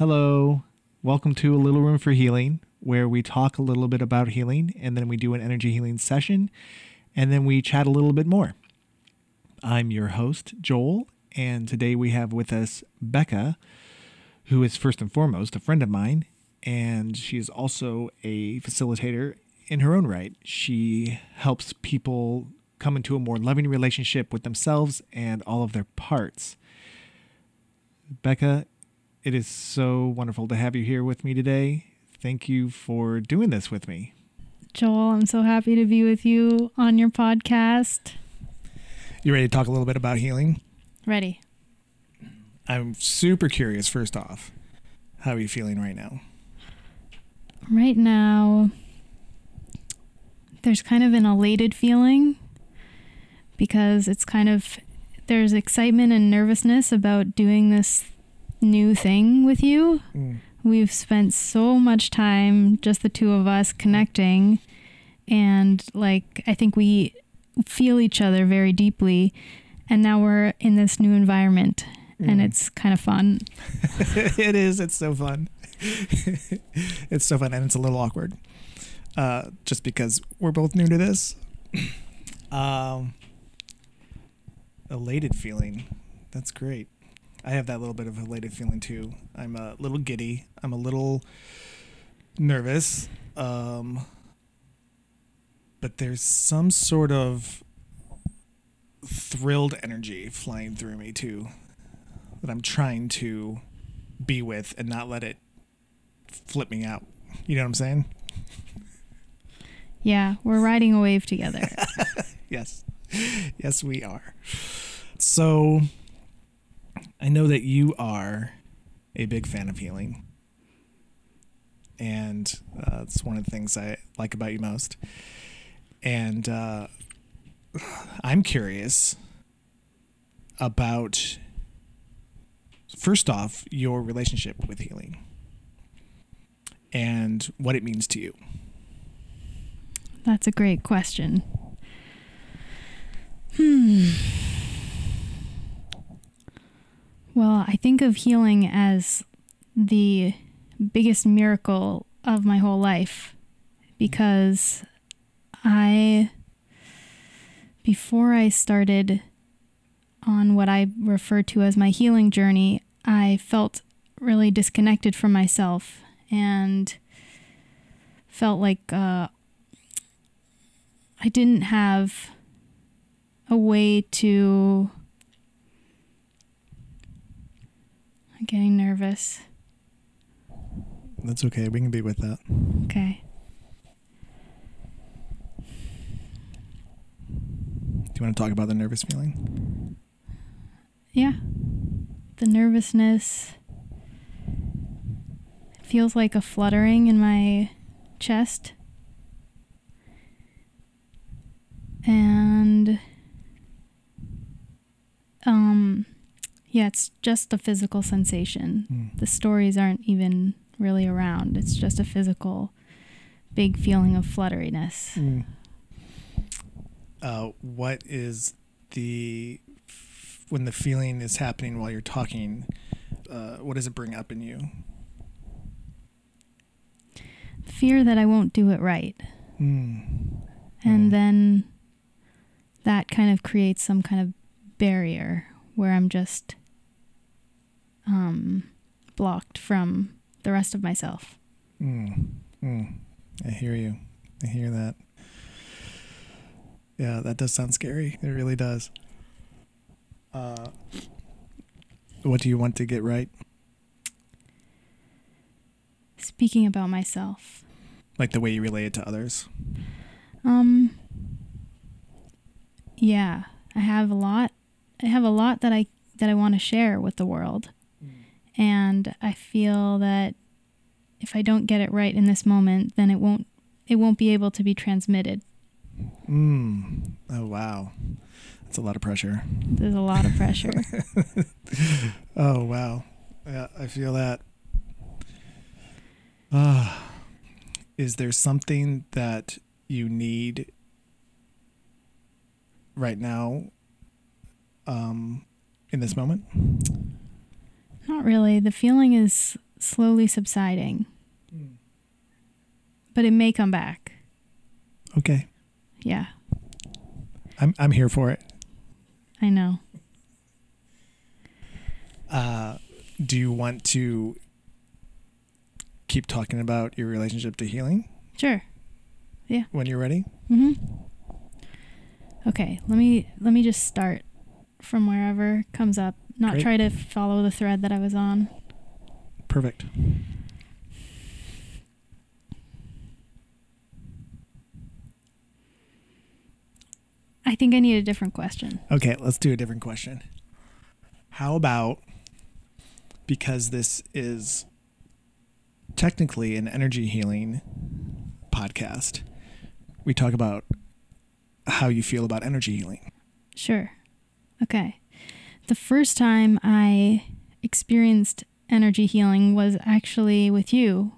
Hello. Welcome to A Little Room for Healing, where we talk a little bit about healing and then we do an energy healing session and then we chat a little bit more. I'm your host, Joel, and today we have with us Becca, who is first and foremost a friend of mine, and she is also a facilitator in her own right. She helps people come into a more loving relationship with themselves and all of their parts. Becca, it is so wonderful to have you here with me today. Thank you for doing this with me. Joel, I'm so happy to be with you on your podcast. You ready to talk a little bit about healing? Ready. I'm super curious, first off. How are you feeling right now? Right now, there's kind of an elated feeling because it's kind of, there's excitement and nervousness about doing this new thing with you. Mm. We've spent so much time, just the two of us, connecting. And like, I think we feel each other very deeply. And now we're in this new environment and Mm. it's kind of fun. it is. It's so fun. it's so fun, and it's a little awkward, uh, just because we're both new to this. um, elated feeling. That's great. I have that little bit of a elated feeling too. I'm a little giddy. I'm a little nervous. Um, but there's some sort of thrilled energy flying through me too that I'm trying to be with and not let it flip me out. You know what I'm saying? Yeah, we're riding a wave together. Yes. Yes, we are. So I know that you are a big fan of healing. And uh, one of the things I like about you most. And uh, I'm curious about, first off, your relationship with healing and what it means to you. That's a great question. Hmm. Well, I think of healing as the biggest miracle of my whole life because I, before I started on what I refer to as my healing journey, I felt really disconnected from myself and felt like uh, I didn't have a way to. I'm getting nervous. That's okay. We can be with that. Okay. Do you want to talk about the nervous feeling? Yeah. The nervousness it feels like a fluttering in my chest. And um yeah, it's just a physical sensation. Mm. The stories aren't even really around. It's just a physical big feeling of flutteriness. Mm. Uh, what is the when the feeling is happening while you're talking? Uh, what does it bring up in you? Fear that I won't do it right. Mm. And Mm. then that kind of creates some kind of barrier where I'm just um, blocked from the rest of myself. Mm. Mm. I hear you. I hear that. Yeah, that does sound scary. It really does. Uh, what do you want to get right? Speaking about myself, Like the way you relate it to others? um, yeah, I have a lot. I have a lot that I that I want to share with the world, and I feel that if I don't get it right in this moment, then it won't it won't be able to be transmitted. Mm. Oh wow, that's a lot of pressure. There's a lot of pressure. Oh wow, yeah, I feel that. Ah, is there something that you need right now, um, in this moment? Not really. The feeling is slowly subsiding. But it may come back. Okay. Yeah, I'm I'm here for it. I know. Uh, do you want to keep talking about your relationship to healing Sure. Yeah. When you're ready? Mm Mhm. Okay, let me let me just start from wherever comes up. Not Great. try to follow the thread that I was on. Perfect. I think I need a different question. Okay, let's do a different question. How about because this is technically an energy healing podcast, we talk about how you feel about energy healing. Sure. Okay. The first time I experienced energy healing was actually with you.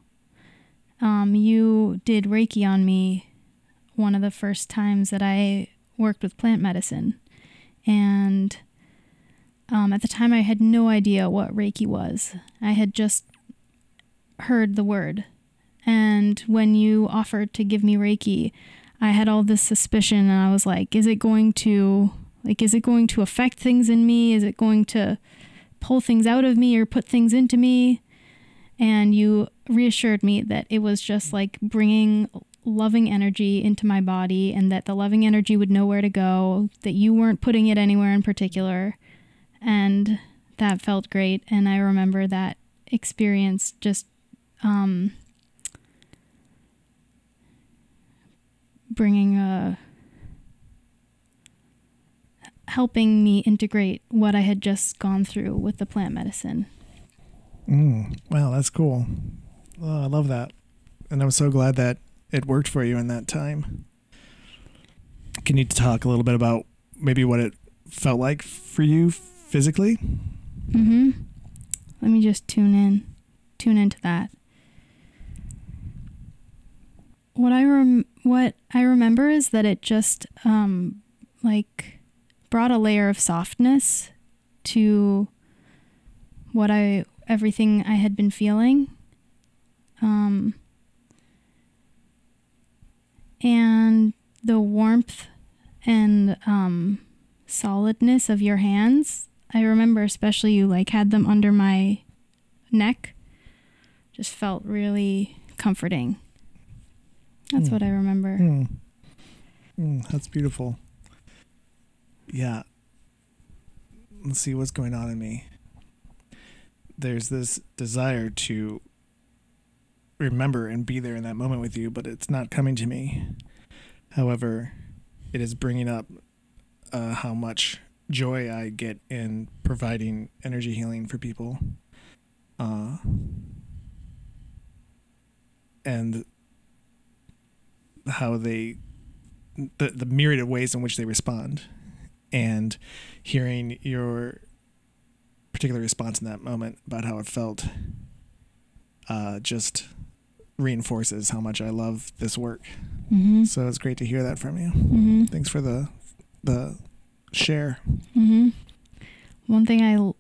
Um, you did Reiki on me one of the first times that I worked with plant medicine. And um, at the time, I had no idea what Reiki was. I had just heard the word. And when you offered to give me Reiki, I had all this suspicion and I was like, is it going to like is it going to affect things in me? Is it going to pull things out of me or put things into me? And you reassured me that it was just like bringing loving energy into my body and that the loving energy would know where to go, that you weren't putting it anywhere in particular. And that felt great and I remember that experience just um bringing a helping me integrate what I had just gone through with the plant medicine. Mm, wow, that's cool. Oh, I love that. And I'm so glad that it worked for you in that time. Can you talk a little bit about maybe what it felt like for you physically? Mm Mhm. Let me just tune in. Tune into that. What I rem- what I remember is that it just um like brought a layer of softness to what I everything I had been feeling. Um and the warmth and um solidness of your hands. I remember especially you like had them under my neck. Just felt really comforting. That's Hmm. what I remember. Mm. Mm, that's beautiful. Yeah. Let's see what's going on in me. There's this desire to remember and be there in that moment with you, but it's not coming to me. However, it is bringing up uh, how much joy I get in providing energy healing for people. Uh, and how they the the myriad of ways in which they respond and hearing your particular response in that moment about how it felt uh, just reinforces how much I love this work. Mm-hmm. So it's great to hear that from you. Mm-hmm. Thanks for the the share. Mm-hmm. One thing I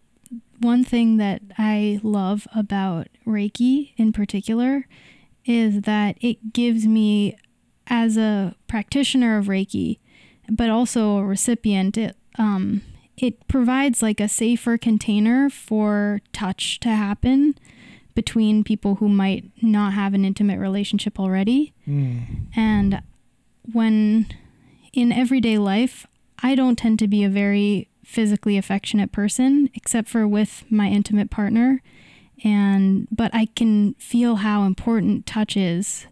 one thing that I love about Reiki in particular is that it gives me as a practitioner of Reiki, but also a recipient, it um it provides like a safer container for touch to happen between people who might not have an intimate relationship already. Mm. And when in everyday life, I don't tend to be a very physically affectionate person except for with my intimate partner and but I can feel how important touch is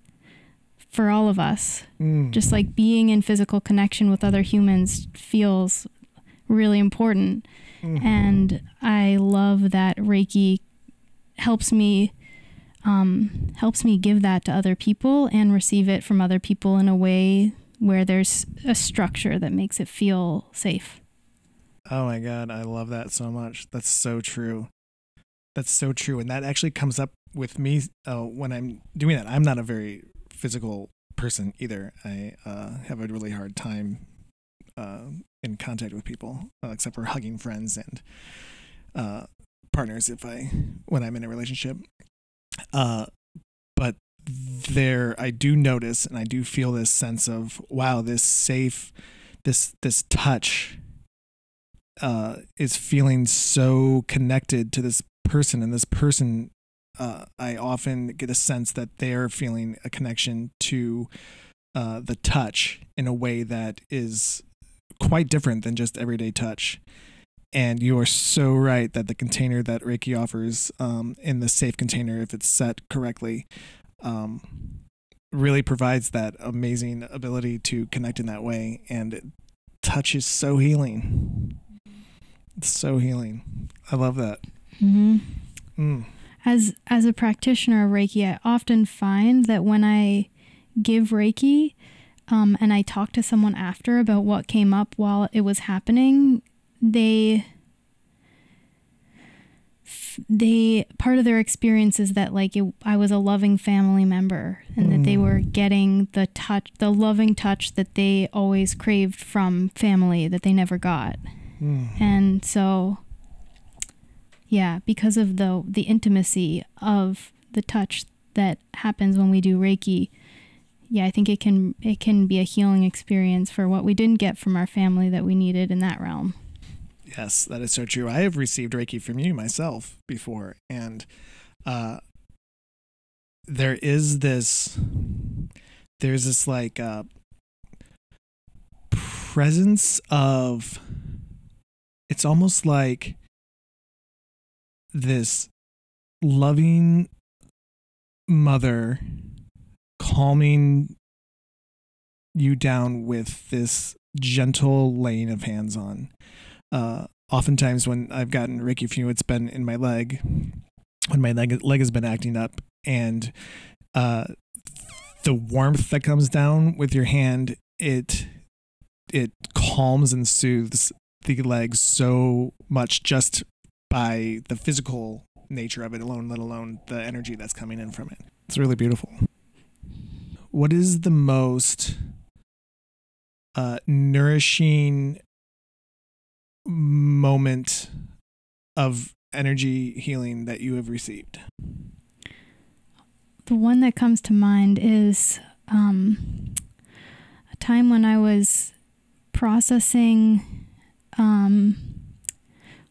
for all of us. Mm. Just like being in physical connection with other humans feels really important Mhm. and I love that Reiki helps me um, helps me give that to other people and receive it from other people in a way where there's a structure that makes it feel safe. Oh my god, I love that so much. That's so true. That's so true, and that actually comes up with me uh, when I'm doing that. I'm not a very physical person either. I uh, have a really hard time uh, in contact with people, uh, except for hugging friends and uh, partners. If I when I'm in a relationship, Uh, but there, I do notice and I do feel this sense of wow, this safe, this this touch uh, is feeling so connected to this person, and this person, uh, I often get a sense that they're feeling a connection to uh, the touch in a way that is quite different than just everyday touch. And you are so right that the container that Reiki offers um, in the safe container, if it's set correctly, um, really provides that amazing ability to connect in that way. And touch is so healing. It's so healing. I love that. Mm-hmm. Mm. As as a practitioner of Reiki, I often find that when I give Reiki, um, and I talk to someone after about what came up while it was happening, they they part of their experience is that like it, I was a loving family member and that they were getting the touch the loving touch that they always craved from family that they never got. Mm. And so yeah, because of the the intimacy of the touch that happens when we do Reiki, yeah, I think it can it can be a healing experience for what we didn't get from our family that we needed in that realm. Yes, that is so true. I have received Reiki from you myself before, and uh, there is this, there's this like uh, presence of, it's almost like this loving mother calming you down with this gentle laying of hands on. Uh, oftentimes when I've gotten Reiki Few, it's been in my leg when my leg leg has been acting up, and uh, the warmth that comes down with your hand, it it calms and soothes the leg so much just by the physical nature of it alone, let alone the energy that's coming in from it. It's really beautiful. What is the most uh, nourishing moment of energy healing that you have received? The one that comes to mind is um, a time when I was processing um,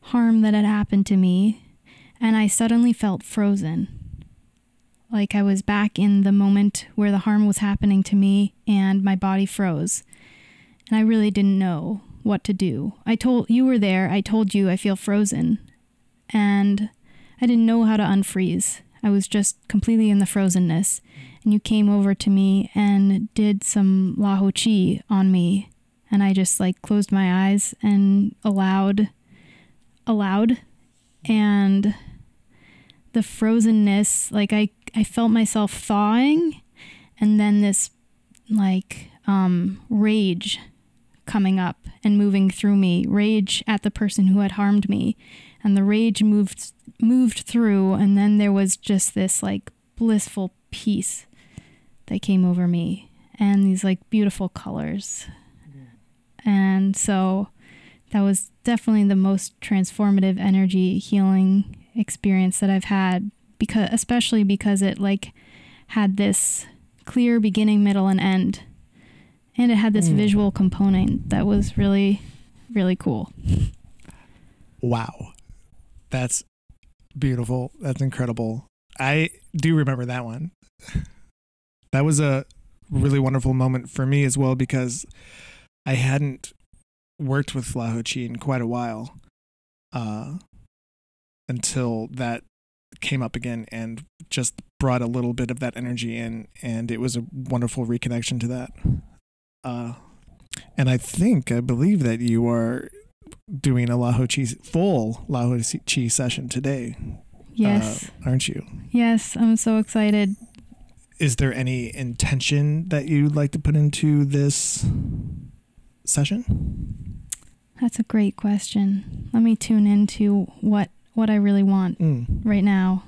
harm that had happened to me, and I suddenly felt frozen. Like I was back in the moment where the harm was happening to me, and my body froze. And I really didn't know what to do. I told you were there. I told you I feel frozen. And I didn't know how to unfreeze. I was just completely in the frozenness. And you came over to me and did some LaHoChi on me. And I just like closed my eyes and allowed, allowed. And the frozenness, like I, I felt myself thawing. And then this like um, rage coming up and moving through me, rage at the person who had harmed me. And the rage moved moved through and then there was just this like blissful peace that came over me and these like beautiful colors. And so that was definitely the most transformative energy healing experience that I've had because especially because it like had this clear beginning, middle and end and it had this Mm. visual component that was really really cool Wow. That's beautiful. That's incredible. I do remember that one. That was a really wonderful moment for me as well because I hadn't worked with LaHoChi in quite a while uh, until that came up again and just brought a little bit of that energy in. And it was a wonderful reconnection to that. Uh, and I think, I believe that you are doing a LaHoChi full Lahu Chi session today, yes uh, aren't you? yes i'm so excited Is there any intention that you'd like to put into this session? That's a great question let me tune into what what i really want Mm. right now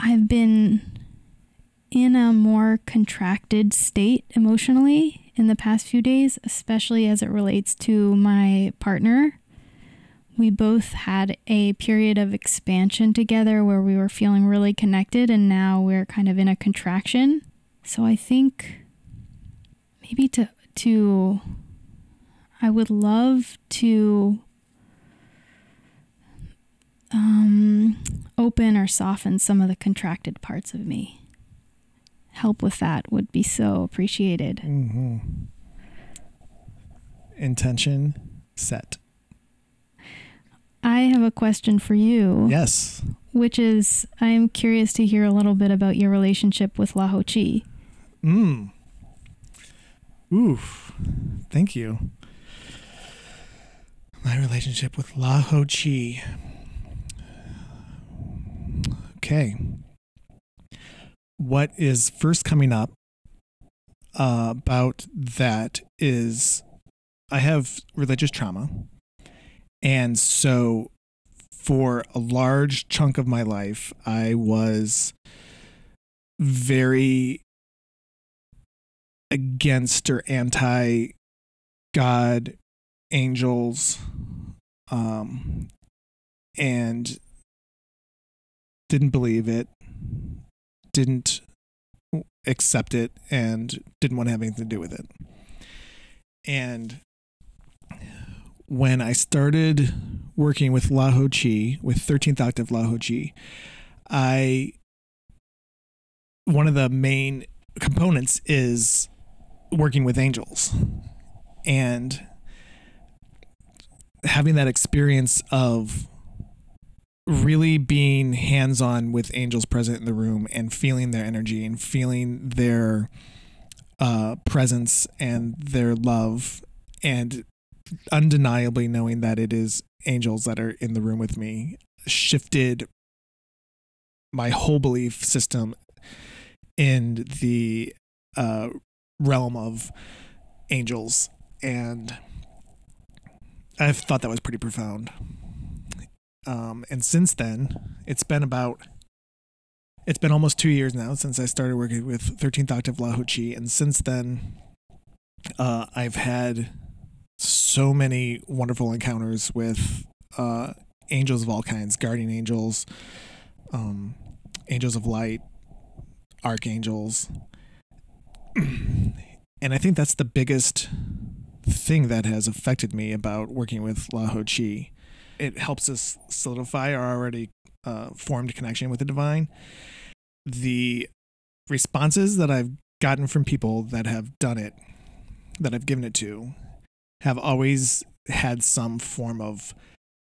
I've been in a more contracted state emotionally in the past few days, especially as it relates to my partner. We both had a period of expansion together where we were feeling really connected, and now we're kind of in a contraction. So I think maybe to to I would love to um, open or soften some of the contracted parts of me. Help with that would be so appreciated. Mm-hmm. Intention set. I have a question for you. Yes. Which is, I'm curious to hear a little bit about your relationship with LaHoChi. Mm. Oof. Thank you. My relationship with LaHoChi. Okay. What is first coming up uh, about that is I have religious trauma. And so for a large chunk of my life, I was very against or anti God, angels, um, and didn't believe it, didn't accept it, and didn't want to have anything to do with it. And when I started working with La Chi, with 13th Octave La Chi, I one of the main components is working with angels. And having that experience of really being hands on with angels present in the room and feeling their energy and feeling their uh, presence and their love and undeniably knowing that it is angels that are in the room with me shifted my whole belief system in the uh, realm of angels and I've thought that was pretty profound. Um, and since then, it's been about it's been almost two years now since I started working with 13th Octave LaHoChi, and since then, uh, I've had so many wonderful encounters with uh, angels of all kinds, guardian angels, um, angels of light, archangels, and I think that's the biggest thing that has affected me about working with LaHoChi. It helps us solidify our already uh, formed connection with the divine. The responses that I've gotten from people that have done it, that I've given it to, have always had some form of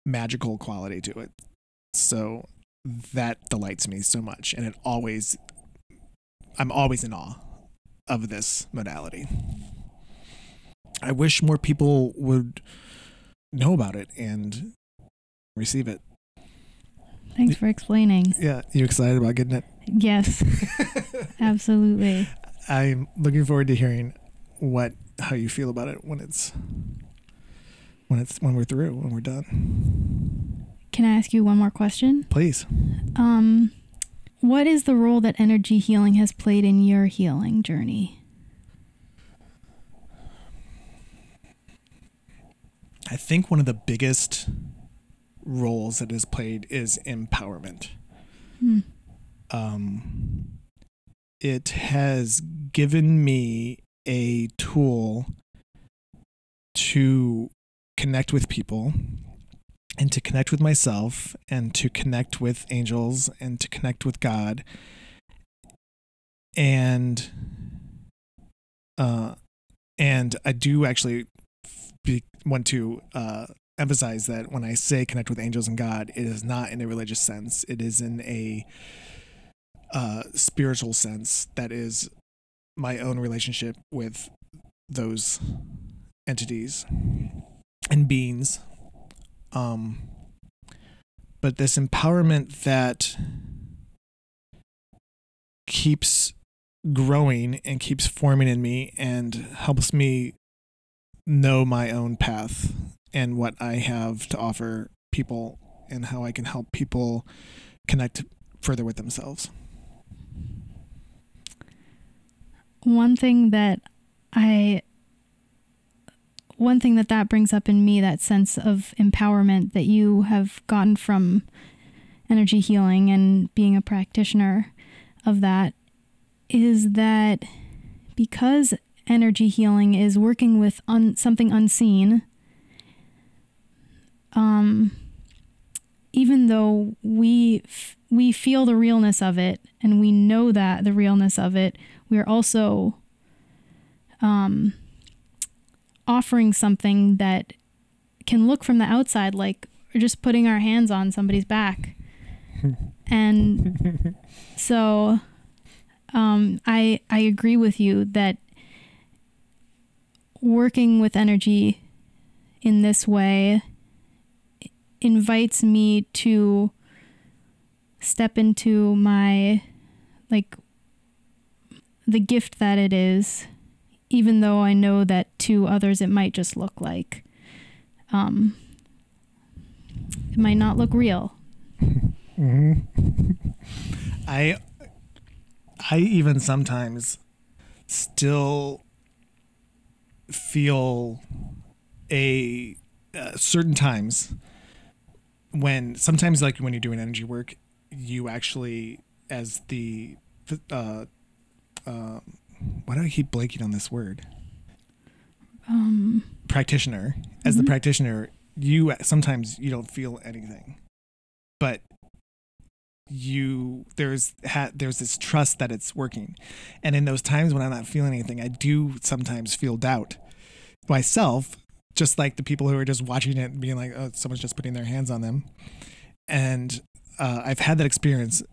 magical quality to it. So that delights me so much. And it always, I'm always in awe of this modality. I wish more people would know about it and receive it. Thanks for explaining. Yeah, you excited about getting it? Yes, absolutely. I'm looking forward to hearing what how you feel about it when it's when it's when we're through when we're done. Can I ask you one more question? Please. Um, what is the role that energy healing has played in your healing journey? I think one of the biggest roles it has played is empowerment. Hmm. Um, it has given me a tool to connect with people and to connect with myself and to connect with angels and to connect with God. And uh and I do actually be, want to uh emphasize that when I say connect with angels and God it is not in a religious sense. It is in a uh spiritual sense that is my own relationship with those entities and beings um but this empowerment that keeps growing and keeps forming in me and helps me know my own path and what I have to offer people and how I can help people connect further with themselves. One thing that I one thing that that brings up in me, that sense of empowerment that you have gotten from energy healing and being a practitioner of that, is that because energy healing is working with un- something unseen, um, even though we f- we feel the realness of it and we know that the realness of it, we are also um, offering something that can look from the outside like we're just putting our hands on somebody's back. and so um, I I agree with you that working with energy in this way invites me to step into my like the gift that it is even though I know that to others it might just look like um it might not look real. Mm-hmm. I I even sometimes still feel a uh, certain times when sometimes like when you're doing energy work you actually as the uh, uh, why do I keep blanking on this word? Um, practitioner. As mm-hmm. the practitioner, you sometimes you don't feel anything, but you there's ha, there's this trust that it's working, and in those times when I'm not feeling anything, I do sometimes feel doubt myself. Just like the people who are just watching it and being like, "Oh, someone's just putting their hands on them," and uh, I've had that experience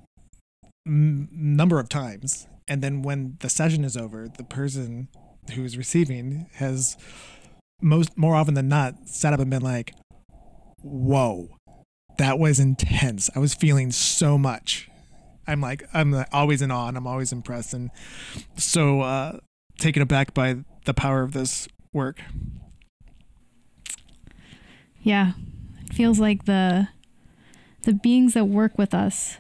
m- number of times. And then when the session is over, the person who's receiving has most more often than not sat up and been like, "Whoa, that was intense. I was feeling so much." I'm like, I'm always in awe and I'm always impressed and so uh, taken aback by the power of this work. Yeah, it feels like the the beings that work with us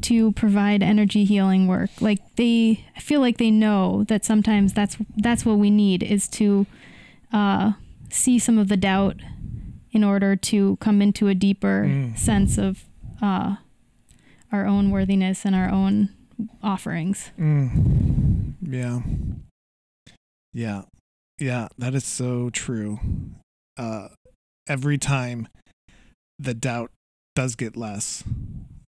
to provide energy healing work. Like they i feel like they know that sometimes that's that's what we need is to uh, see some of the doubt in order to come into a deeper mm. sense of uh, our own worthiness and our own offerings. Mm. yeah. Yeah. Yeah that is so true. Uh, every time the doubt does get less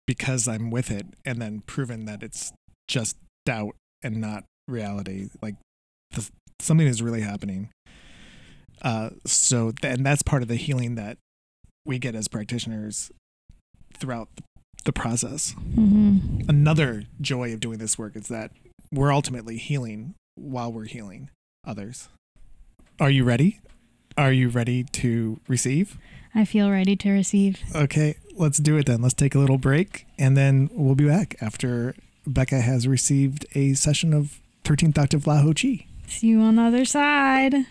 because I'm with it and then proven that it's just doubt and not reality. Like the, something is really happening. Uh, so, and that's part of the healing that we get as practitioners throughout the process. Mm-hmm. Another joy of doing this work is that we're ultimately healing while we're healing others. Are you ready? Are you ready to receive? I feel ready to receive. Okay, let's do it then. Let's take a little break and then we'll be back after Becca has received a session of 13th octave LaHoChi. See you on the other side.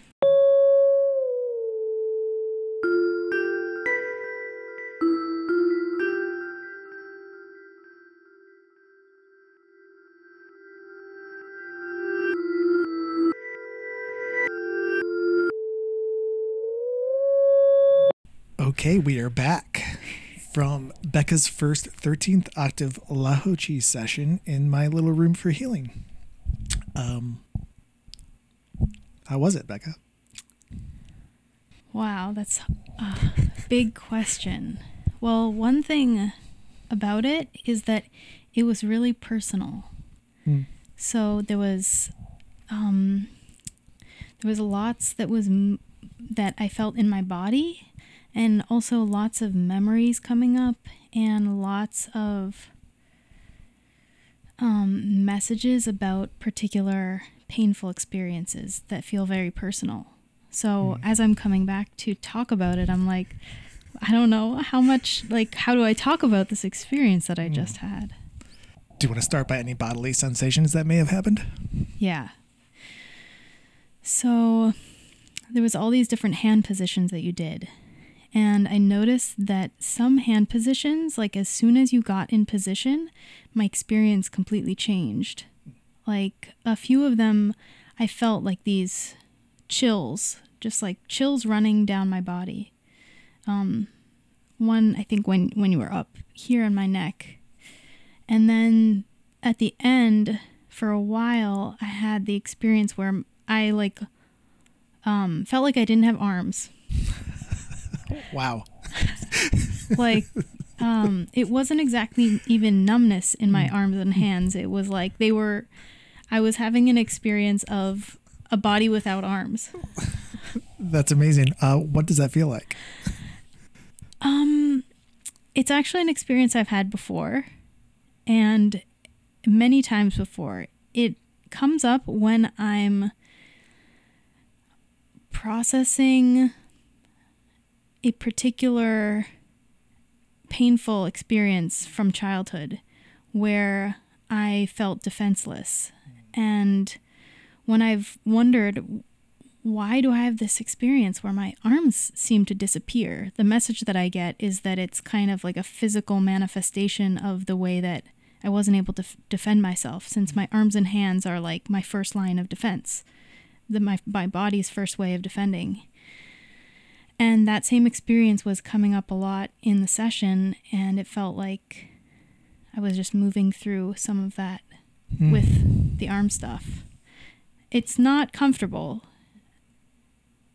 Okay, we are back from Becca's first 13th octave LaHoChi session in my little room for healing. Um, how was it, Becca? Wow, that's a big question. Well, one thing about it is that it was really personal. Hmm. So there was, um, there was lots that was m- that I felt in my body and also lots of memories coming up and lots of um, messages about particular painful experiences that feel very personal. So mm. as I'm coming back to talk about it, I'm like, I don't know how much, like, how do I talk about this experience that I mm. just had? Do you want to start by any bodily sensations that may have happened? Yeah. So there was all these different hand positions that you did and I noticed that some hand positions, like as soon as you got in position, my experience completely changed. Like a few of them, I felt like these chills just like chills running down my body. Um, one I think when when you were up here in my neck, and then at the end for a while I had the experience where I like um, felt like I didn't have arms. Wow. like um, it wasn't exactly even numbness in my arms and hands. It was like they were. I was having an experience of a body without arms. That's amazing. Uh, what does that feel like? Um, it's actually an experience I've had before, and many times before. It comes up when I'm processing a particular painful experience from childhood where I felt defenseless. And when I've wondered, why do I have this experience where my arms seem to disappear? The message that I get is that it's kind of like a physical manifestation of the way that I wasn't able to f- defend myself, since my arms and hands are like my first line of defense, the, my, my body's first way of defending. And that same experience was coming up a lot in the session, and it felt like I was just moving through some of that Hmm. with the arm stuff. It's not comfortable.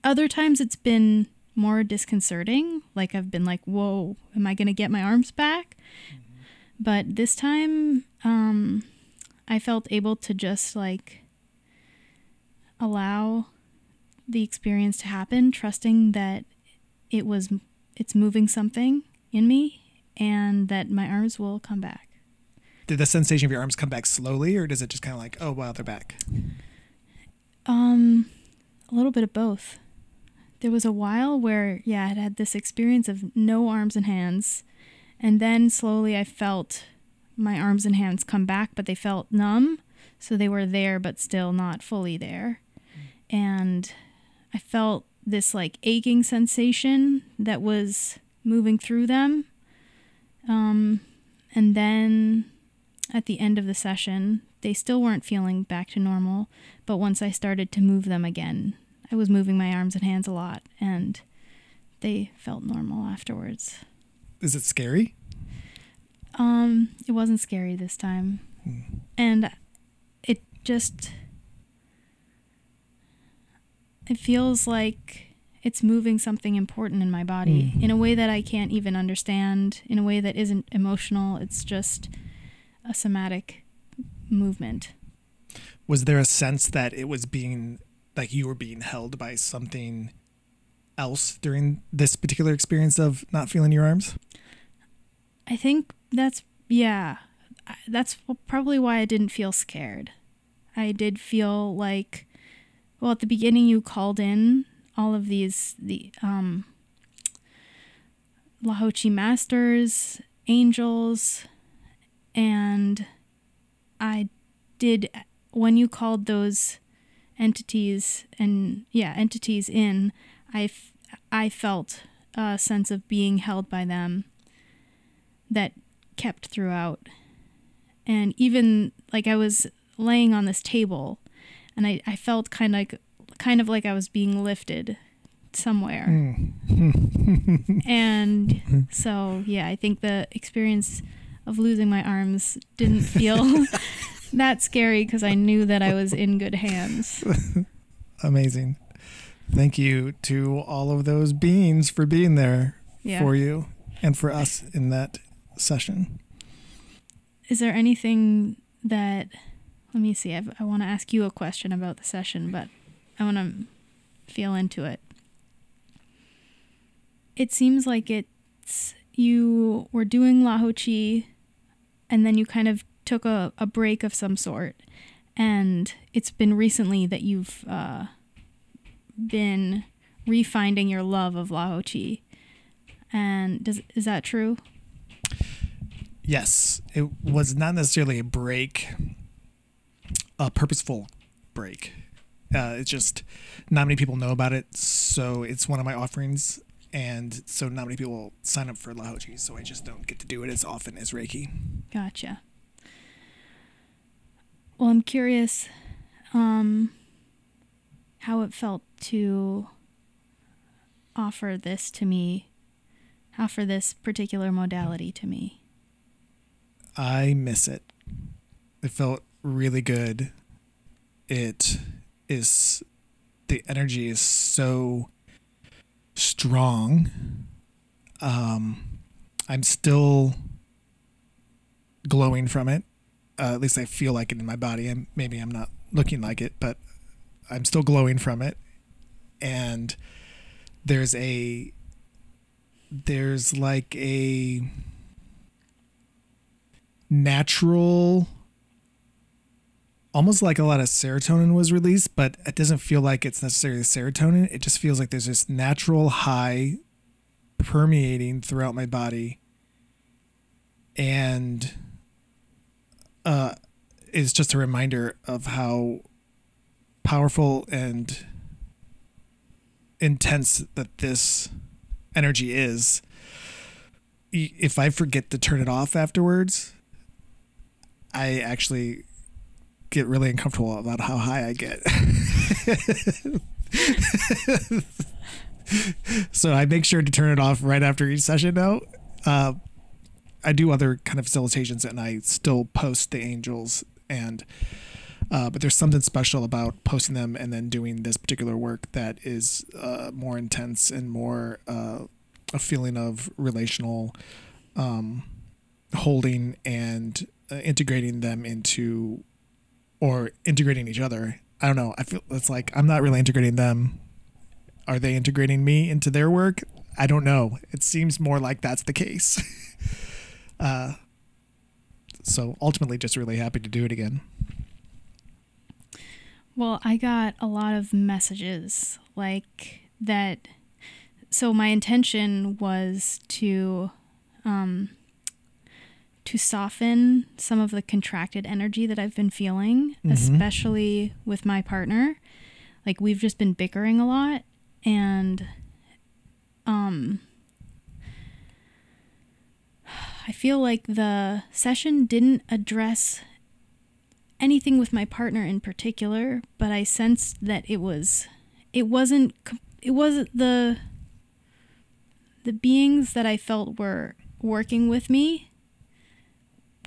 Other times it's been more disconcerting. Like I've been like, whoa, am I going to get my arms back? But this time, um, I felt able to just like allow the experience to happen, trusting that it was it's moving something in me and that my arms will come back. Did the sensation of your arms come back slowly, or does it just kind of like, oh wow, they're back? Um, a little bit of both. There was a while where, yeah, I had had this experience of no arms and hands, and then slowly I felt my arms and hands come back, but they felt numb, so they were there but still not fully there. And I felt this like aching sensation that was moving through them. Um, and then at the end of the session, they still weren't feeling back to normal, but once I started to move them again, I was moving my arms and hands a lot, and they felt normal afterwards. Is it scary? Um, it wasn't scary this time, and it just it feels like it's moving something important in my body Mhm. in a way that I can't even understand, in a way that isn't emotional. It's just a somatic movement. Was there a sense that it was being like you were being held by something else during this particular experience of not feeling your arms? I think that's yeah. That's probably why I didn't feel scared. I did feel like well at the beginning you called in all of these the um LaHoChi masters, angels, and I did when you called those entities and yeah, entities in, I f- I felt a sense of being held by them that kept throughout. And even like I was laying on this table and I, I felt kind of like kind of like I was being lifted somewhere. and so yeah, I think the experience of losing my arms didn't feel that scary because I knew that I was in good hands. Amazing. Thank you to all of those beings for being there Yeah. for you and for us in that session. Is there anything that let me see? I've, I want to ask you a question about the session, but I want to feel into it. It seems like it's you were doing LaHoChi and then you kind of took a, a break of some sort. And it's been recently that you've uh, been refinding your love of LaHoChi. And does is that true? Yes, it was not necessarily a break, a purposeful break. Uh, it's just not many people know about it, so it's one of my offerings, and so not many people sign up for LaHoChi, so I just don't get to do it as often as Reiki. Gotcha. Well, I'm curious um, how it felt to offer this to me, offer this particular modality to me. I miss it. It felt really good. It is the energy is so strong. Um, I'm still glowing from it. Uh, at least I feel like it in my body. And maybe I'm not looking like it, but I'm still glowing from it. And there's a there's like a natural almost like a lot of serotonin was released, but it doesn't feel like it's necessarily serotonin. It just feels like there's this natural high permeating throughout my body. And uh is just a reminder of how powerful and intense that this energy is. If I forget to turn it off afterwards, I actually get really uncomfortable about how high I get. so I make sure to turn it off right after each session now. Uh, I do other kind of facilitations and I still post the angels and uh, but there's something special about posting them and then doing this particular work that is uh, more intense and more uh, a feeling of relational um, holding and uh, integrating them into or integrating each other. I don't know. I feel it's like I'm not really integrating them. Are they integrating me into their work? I don't know. It seems more like that's the case. uh, so ultimately, just really happy to do it again. Well, I got a lot of messages like that. So my intention was to um, to soften some of the contracted energy that I've been feeling, Mhm. especially with my partner. Like we've just been bickering a lot and um I feel like the session didn't address anything with my partner in particular, but I sensed that it was it wasn't it wasn't the the beings that I felt were working with me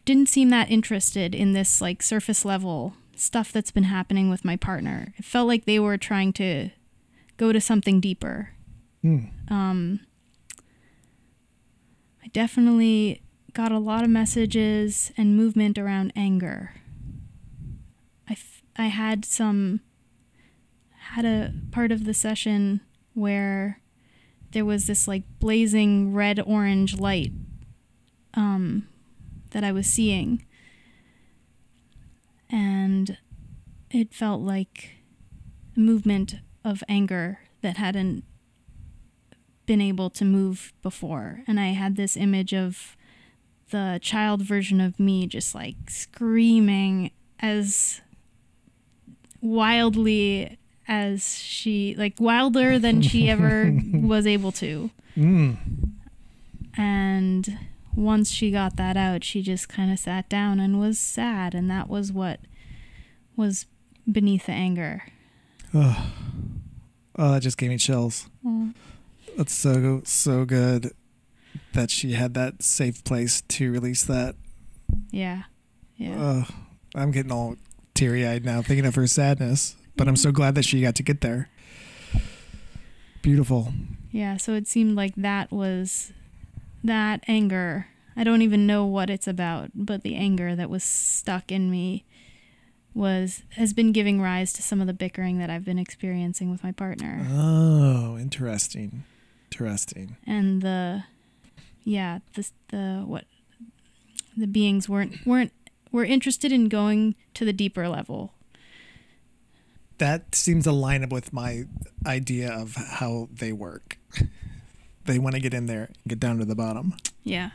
didn't seem that interested in this like surface level stuff that's been happening with my partner. It felt like they were trying to go to something deeper. Hmm. Um, I definitely got a lot of messages and movement around anger. I, f- I had some, had a part of the session where there was this like blazing red orange light um, that I was seeing. And it felt like a movement of anger that hadn't been able to move before. And I had this image of the child version of me just like screaming as wildly as she, like wilder than she ever was able to. Mm. And once she got that out, she just kind of sat down and was sad. And that was what was beneath the anger. Oh. oh, that just gave me chills. Mm. That's so so good that she had that safe place to release that. Yeah. Yeah. Oh, I'm getting all teary eyed now thinking of her sadness, but I'm so glad that she got to get there. Beautiful. Yeah, so it seemed like that was that anger. I don't even know what it's about, but the anger that was stuck in me was has been giving rise to some of the bickering that I've been experiencing with my partner. Oh, interesting. Interesting. And the yeah, the the what the beings weren't weren't were interested in going to the deeper level. That seems to line up with my idea of how they work. they want to get in there and get down to the bottom. Yeah.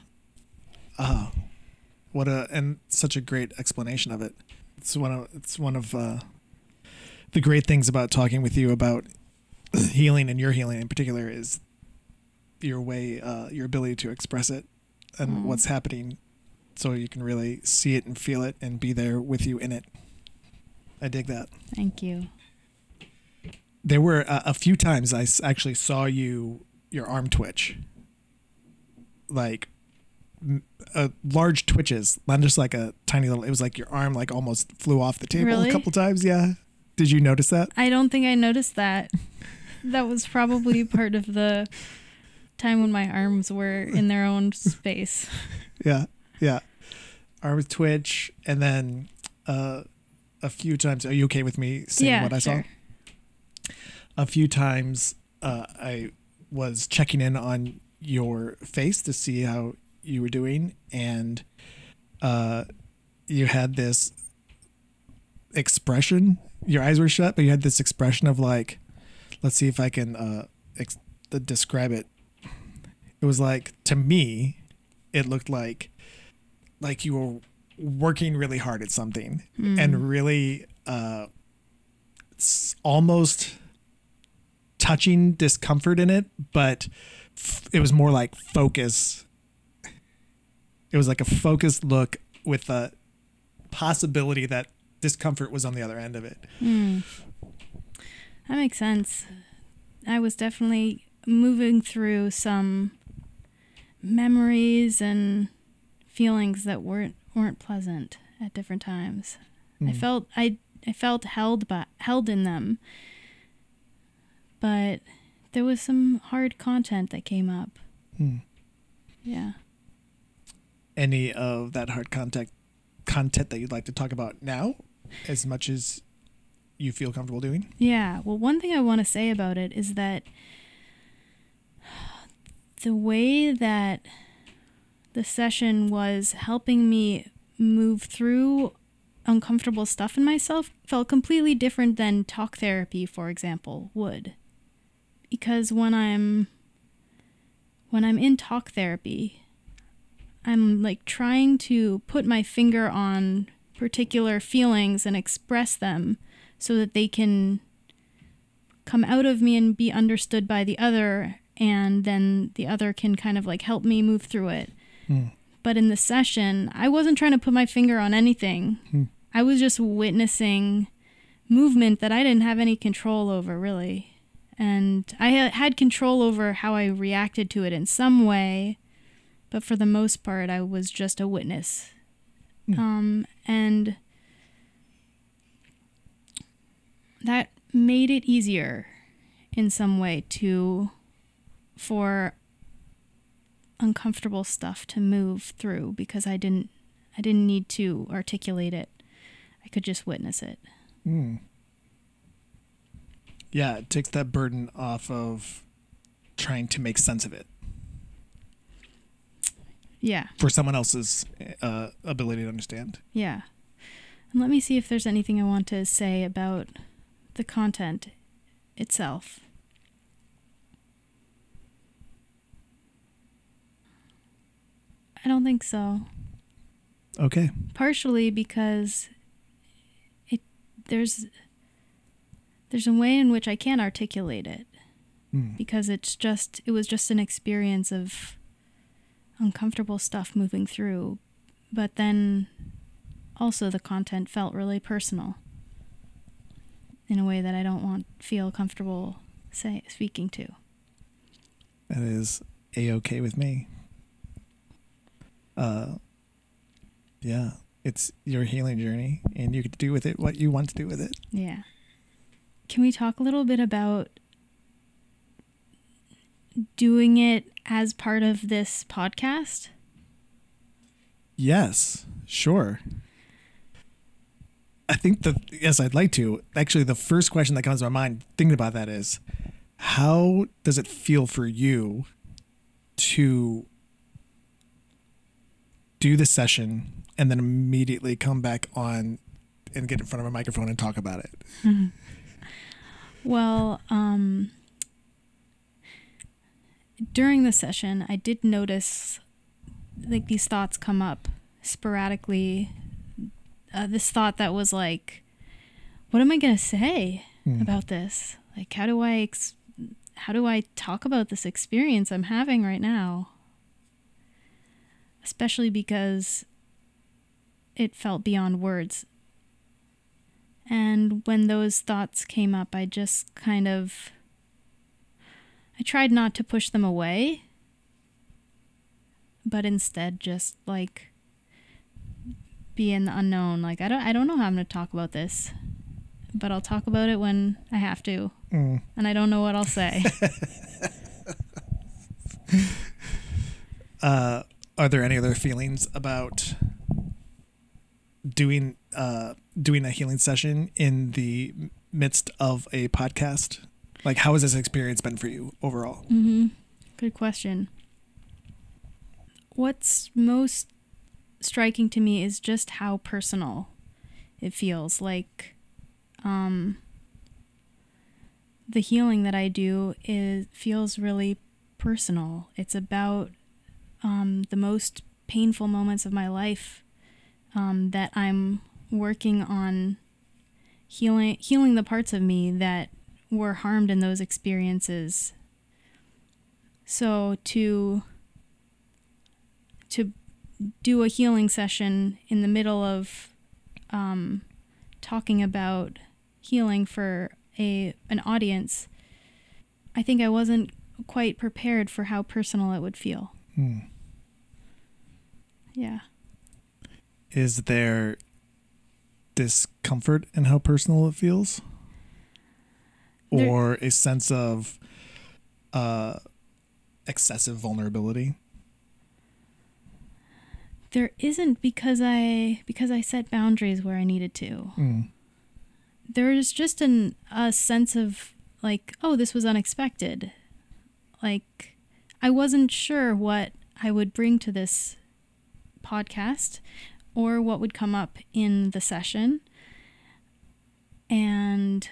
Oh, what a and such a great explanation of it. It's one of it's one of uh, the great things about talking with you about healing and your healing in particular is your way, uh, your ability to express it and Mm. what's happening, so you can really see it and feel it and be there with you in it. I dig that. Thank you. there were a, a few times I actually saw you your arm twitch, like m- uh, large twitches, not just like a tiny little. It was like your arm like almost flew off the table Really? a couple times. Yeah, did you notice that? I don't think I noticed that. that was probably part of the time when my arms were in their own space. Yeah, yeah. Arm twitch, and then uh, a few times. Are you okay with me saying yeah, what I sure. saw? A few times, uh, I was checking in on your face to see how you were doing, and uh, you had this expression. Your eyes were shut, but you had this expression of like, let's see if I can uh, ex- describe it. It was like to me, it looked like like you were working really hard at something Mm. and really uh, almost touching discomfort in it, but f- it was more like focus. It was like a focused look with a possibility that discomfort was on the other end of it. Hmm. That makes sense. I was definitely moving through some memories and feelings that weren't weren't pleasant at different times. I Mm. felt I I felt held by held in them. But there was some hard content that came up. Hmm. Yeah. Any of that hard contact content that you'd like to talk about now, as much as you feel comfortable doing? Yeah. Well, one thing I want to say about it is that the way that the session was helping me move through uncomfortable stuff in myself felt completely different than talk therapy, for example, would. Because when I'm when I'm in talk therapy, I'm like trying to put my finger on particular feelings and express them so that they can come out of me and be understood by the other and then the other can kind of like help me move through it. Hmm. But in the session, I wasn't trying to put my finger on anything. Hmm. I was just witnessing movement that I didn't have any control over, really. And I had control over how I reacted to it in some way, but for the most part, I was just a witness. Hmm. Um, and that made it easier in some way to for uncomfortable stuff to move through because I didn't I didn't need to articulate it. I could just witness it. Mm. Yeah, it takes that burden off of trying to make sense of it Yeah. for someone else's uh, ability to understand. Yeah. And let me see if there's anything I want to say about the content itself. I don't think so. Okay. partially because it there's there's a way in which I can't articulate it Mm. because it's just it was just an experience of uncomfortable stuff moving through but then also the content felt really personal in a way that I don't want feel comfortable say speaking to That is a okay with me. Uh, yeah, it's your healing journey, and you to do with it what you want to do with it. Yeah. Can we talk a little bit about doing it as part of this podcast? Yes, sure. I think the yes, I'd like to. Actually, the first question that comes to my mind thinking about that is, how does it feel for you to do the session and then immediately come back on and get in front of a microphone and talk about it? Mm-hmm. Well, um, during the session, I did notice like these thoughts come up sporadically. Uh, this thought that was like, what am I going to say Hmm. about this? Like, how do I, ex- how do I talk about this experience I'm having right now? Especially because it felt beyond words. And when those thoughts came up, I just kind of I tried not to push them away, but instead just like be in the unknown. Like I don't I don't know how I'm going to talk about this, but I'll talk about it when I have to. Mm. And I don't know what I'll say. Uh, are there any other feelings about doing uh, doing a healing session in the midst of a podcast? Like, how has this experience been for you overall? Mm-hmm. Good question. What's most striking to me is just how personal it feels. Like, um, the healing that I do is feels really personal. It's about um, the most painful moments of my life um, that I'm working on healing healing the parts of me that were harmed in those experiences. So to to do a healing session in the middle of um, talking about healing for a an audience, I think I wasn't quite prepared for how personal it would feel. Hmm. Yeah. Is there discomfort in how personal it feels? There- Or a sense of uh, excessive vulnerability? There isn't because I because I set boundaries where I needed to. Mm. There's just an a sense of like, oh, this was unexpected. Like I wasn't sure what I would bring to this podcast or what would come up in the session. And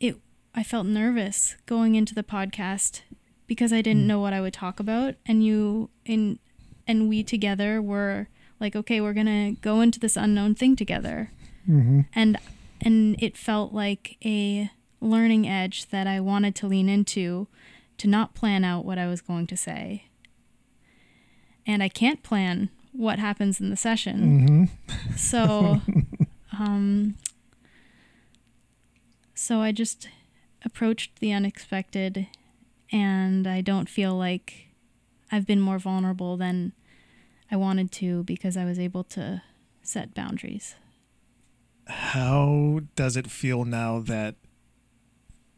it I felt nervous going into the podcast because I didn't Mm. know what I would talk about and you in and we together were like okay, we're going to go into this unknown thing together Mm-hmm. and and it felt like a learning edge that I wanted to lean into to not plan out what I was going to say. And I can't plan what happens in the session. Mm-hmm. So um so I just approached the unexpected and I don't feel like I've been more vulnerable than I wanted to because I was able to set boundaries. How does it feel now that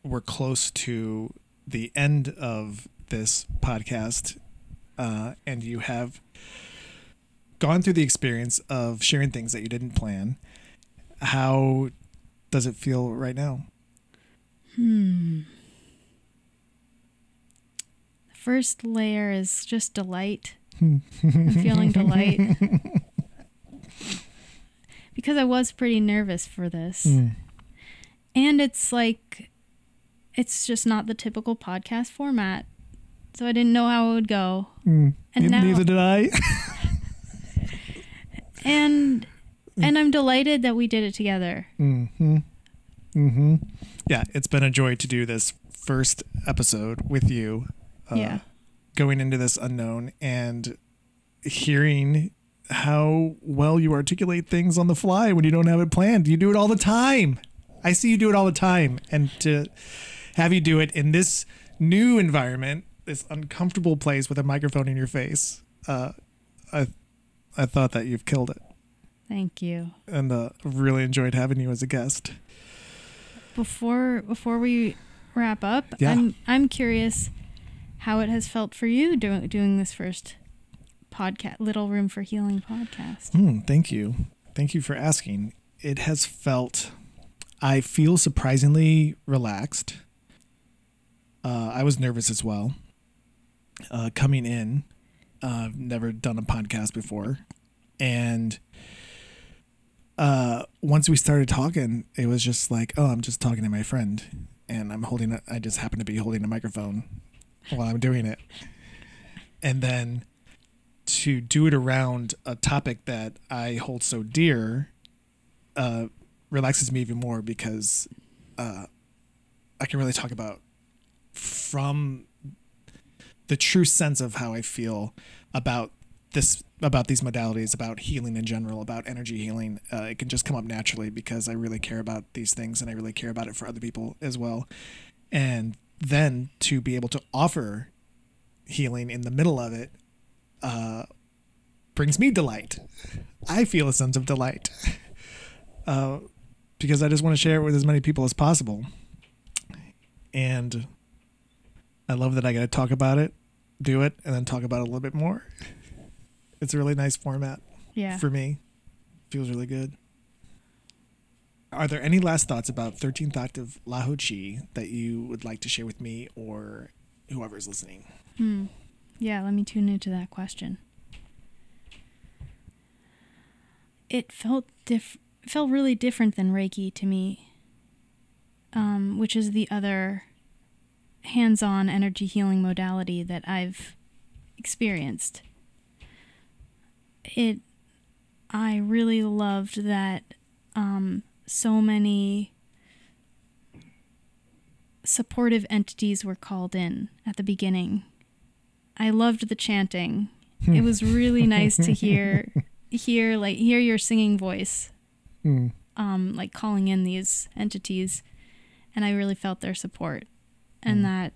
we're close to the end of this podcast uh, and you have gone through the experience of sharing things that you didn't plan? How does it feel right now? Hmm. The first layer is just delight. I'm feeling delight. because I was pretty nervous for this. Mm. And it's like, it's just not the typical podcast format. So I didn't know how it would go. Mm. And Ne- now- Neither did I. And and I'm delighted that we did it together. mm-hmm. Mm-hmm. Yeah, it's been a joy to do this first episode with you. Uh, Yeah. Going into this unknown and hearing how well you articulate things on the fly when you don't have it planned. You do it all the time. I see you do it all the time. And to have you do it in this new environment, this uncomfortable place with a microphone in your face, uh, I, I thought that you've killed it. Thank you. And uh, really enjoyed having you as a guest. Before before we wrap up, Yeah. I'm I'm curious how it has felt for you doing doing this first podcast, Little Room for Healing podcast. Hmm, thank you. Thank you for asking. It has felt, I feel surprisingly relaxed. Uh, I was nervous as well. Uh, coming in, uh, I've never done a podcast before. And uh, once we started talking, it was just like, oh, I'm just talking to my friend. And I'm holding, a, I just happen to be holding a microphone while I'm doing it. And then to do it around a topic that I hold so dear uh, relaxes me even more because uh, I can really talk about from the true sense of how I feel about this about these modalities, about healing in general, about energy healing, uh, it can just come up naturally because I really care about these things and I really care about it for other people as well. And then to be able to offer healing in the middle of it uh, brings me delight. I feel a sense of delight uh, because I just want to share it with as many people as possible. And I love that I got to talk about it, do it, and then talk about it a little bit more. It's a really nice format Yeah. for me. Feels really good. Are there any last thoughts about 13th Octave LaHoChi that you would like to share with me or whoever's listening? Hmm. Yeah, let me tune into that question. It felt diff- felt really different than Reiki to me, um, which is the other hands-on energy healing modality that I've experienced. It, I really loved that um, so many supportive entities were called in at the beginning. I loved the chanting. it was really nice to hear hear like hear your singing voice Mm. um like calling in these entities and I really felt their support and Mm. that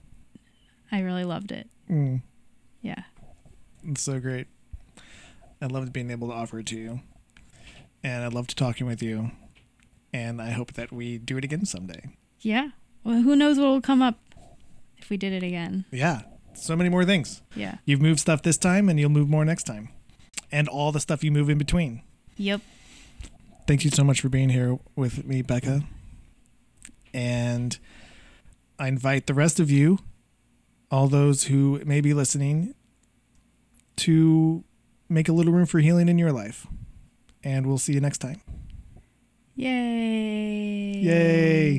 I really loved it. Mm. Yeah. It's so great. I loved being able to offer it to you. And I loved talking with you. And I hope that we do it again someday. Yeah. Well, who knows what will come up if we did it again. Yeah. So many more things. Yeah. You've moved stuff this time and you'll move more next time. And all the stuff you move in between. Yep. Thank you so much for being here with me, Becca. And I invite the rest of you, all those who may be listening, to make a little room for healing in your life. And we'll see you next time. Yay. Yay.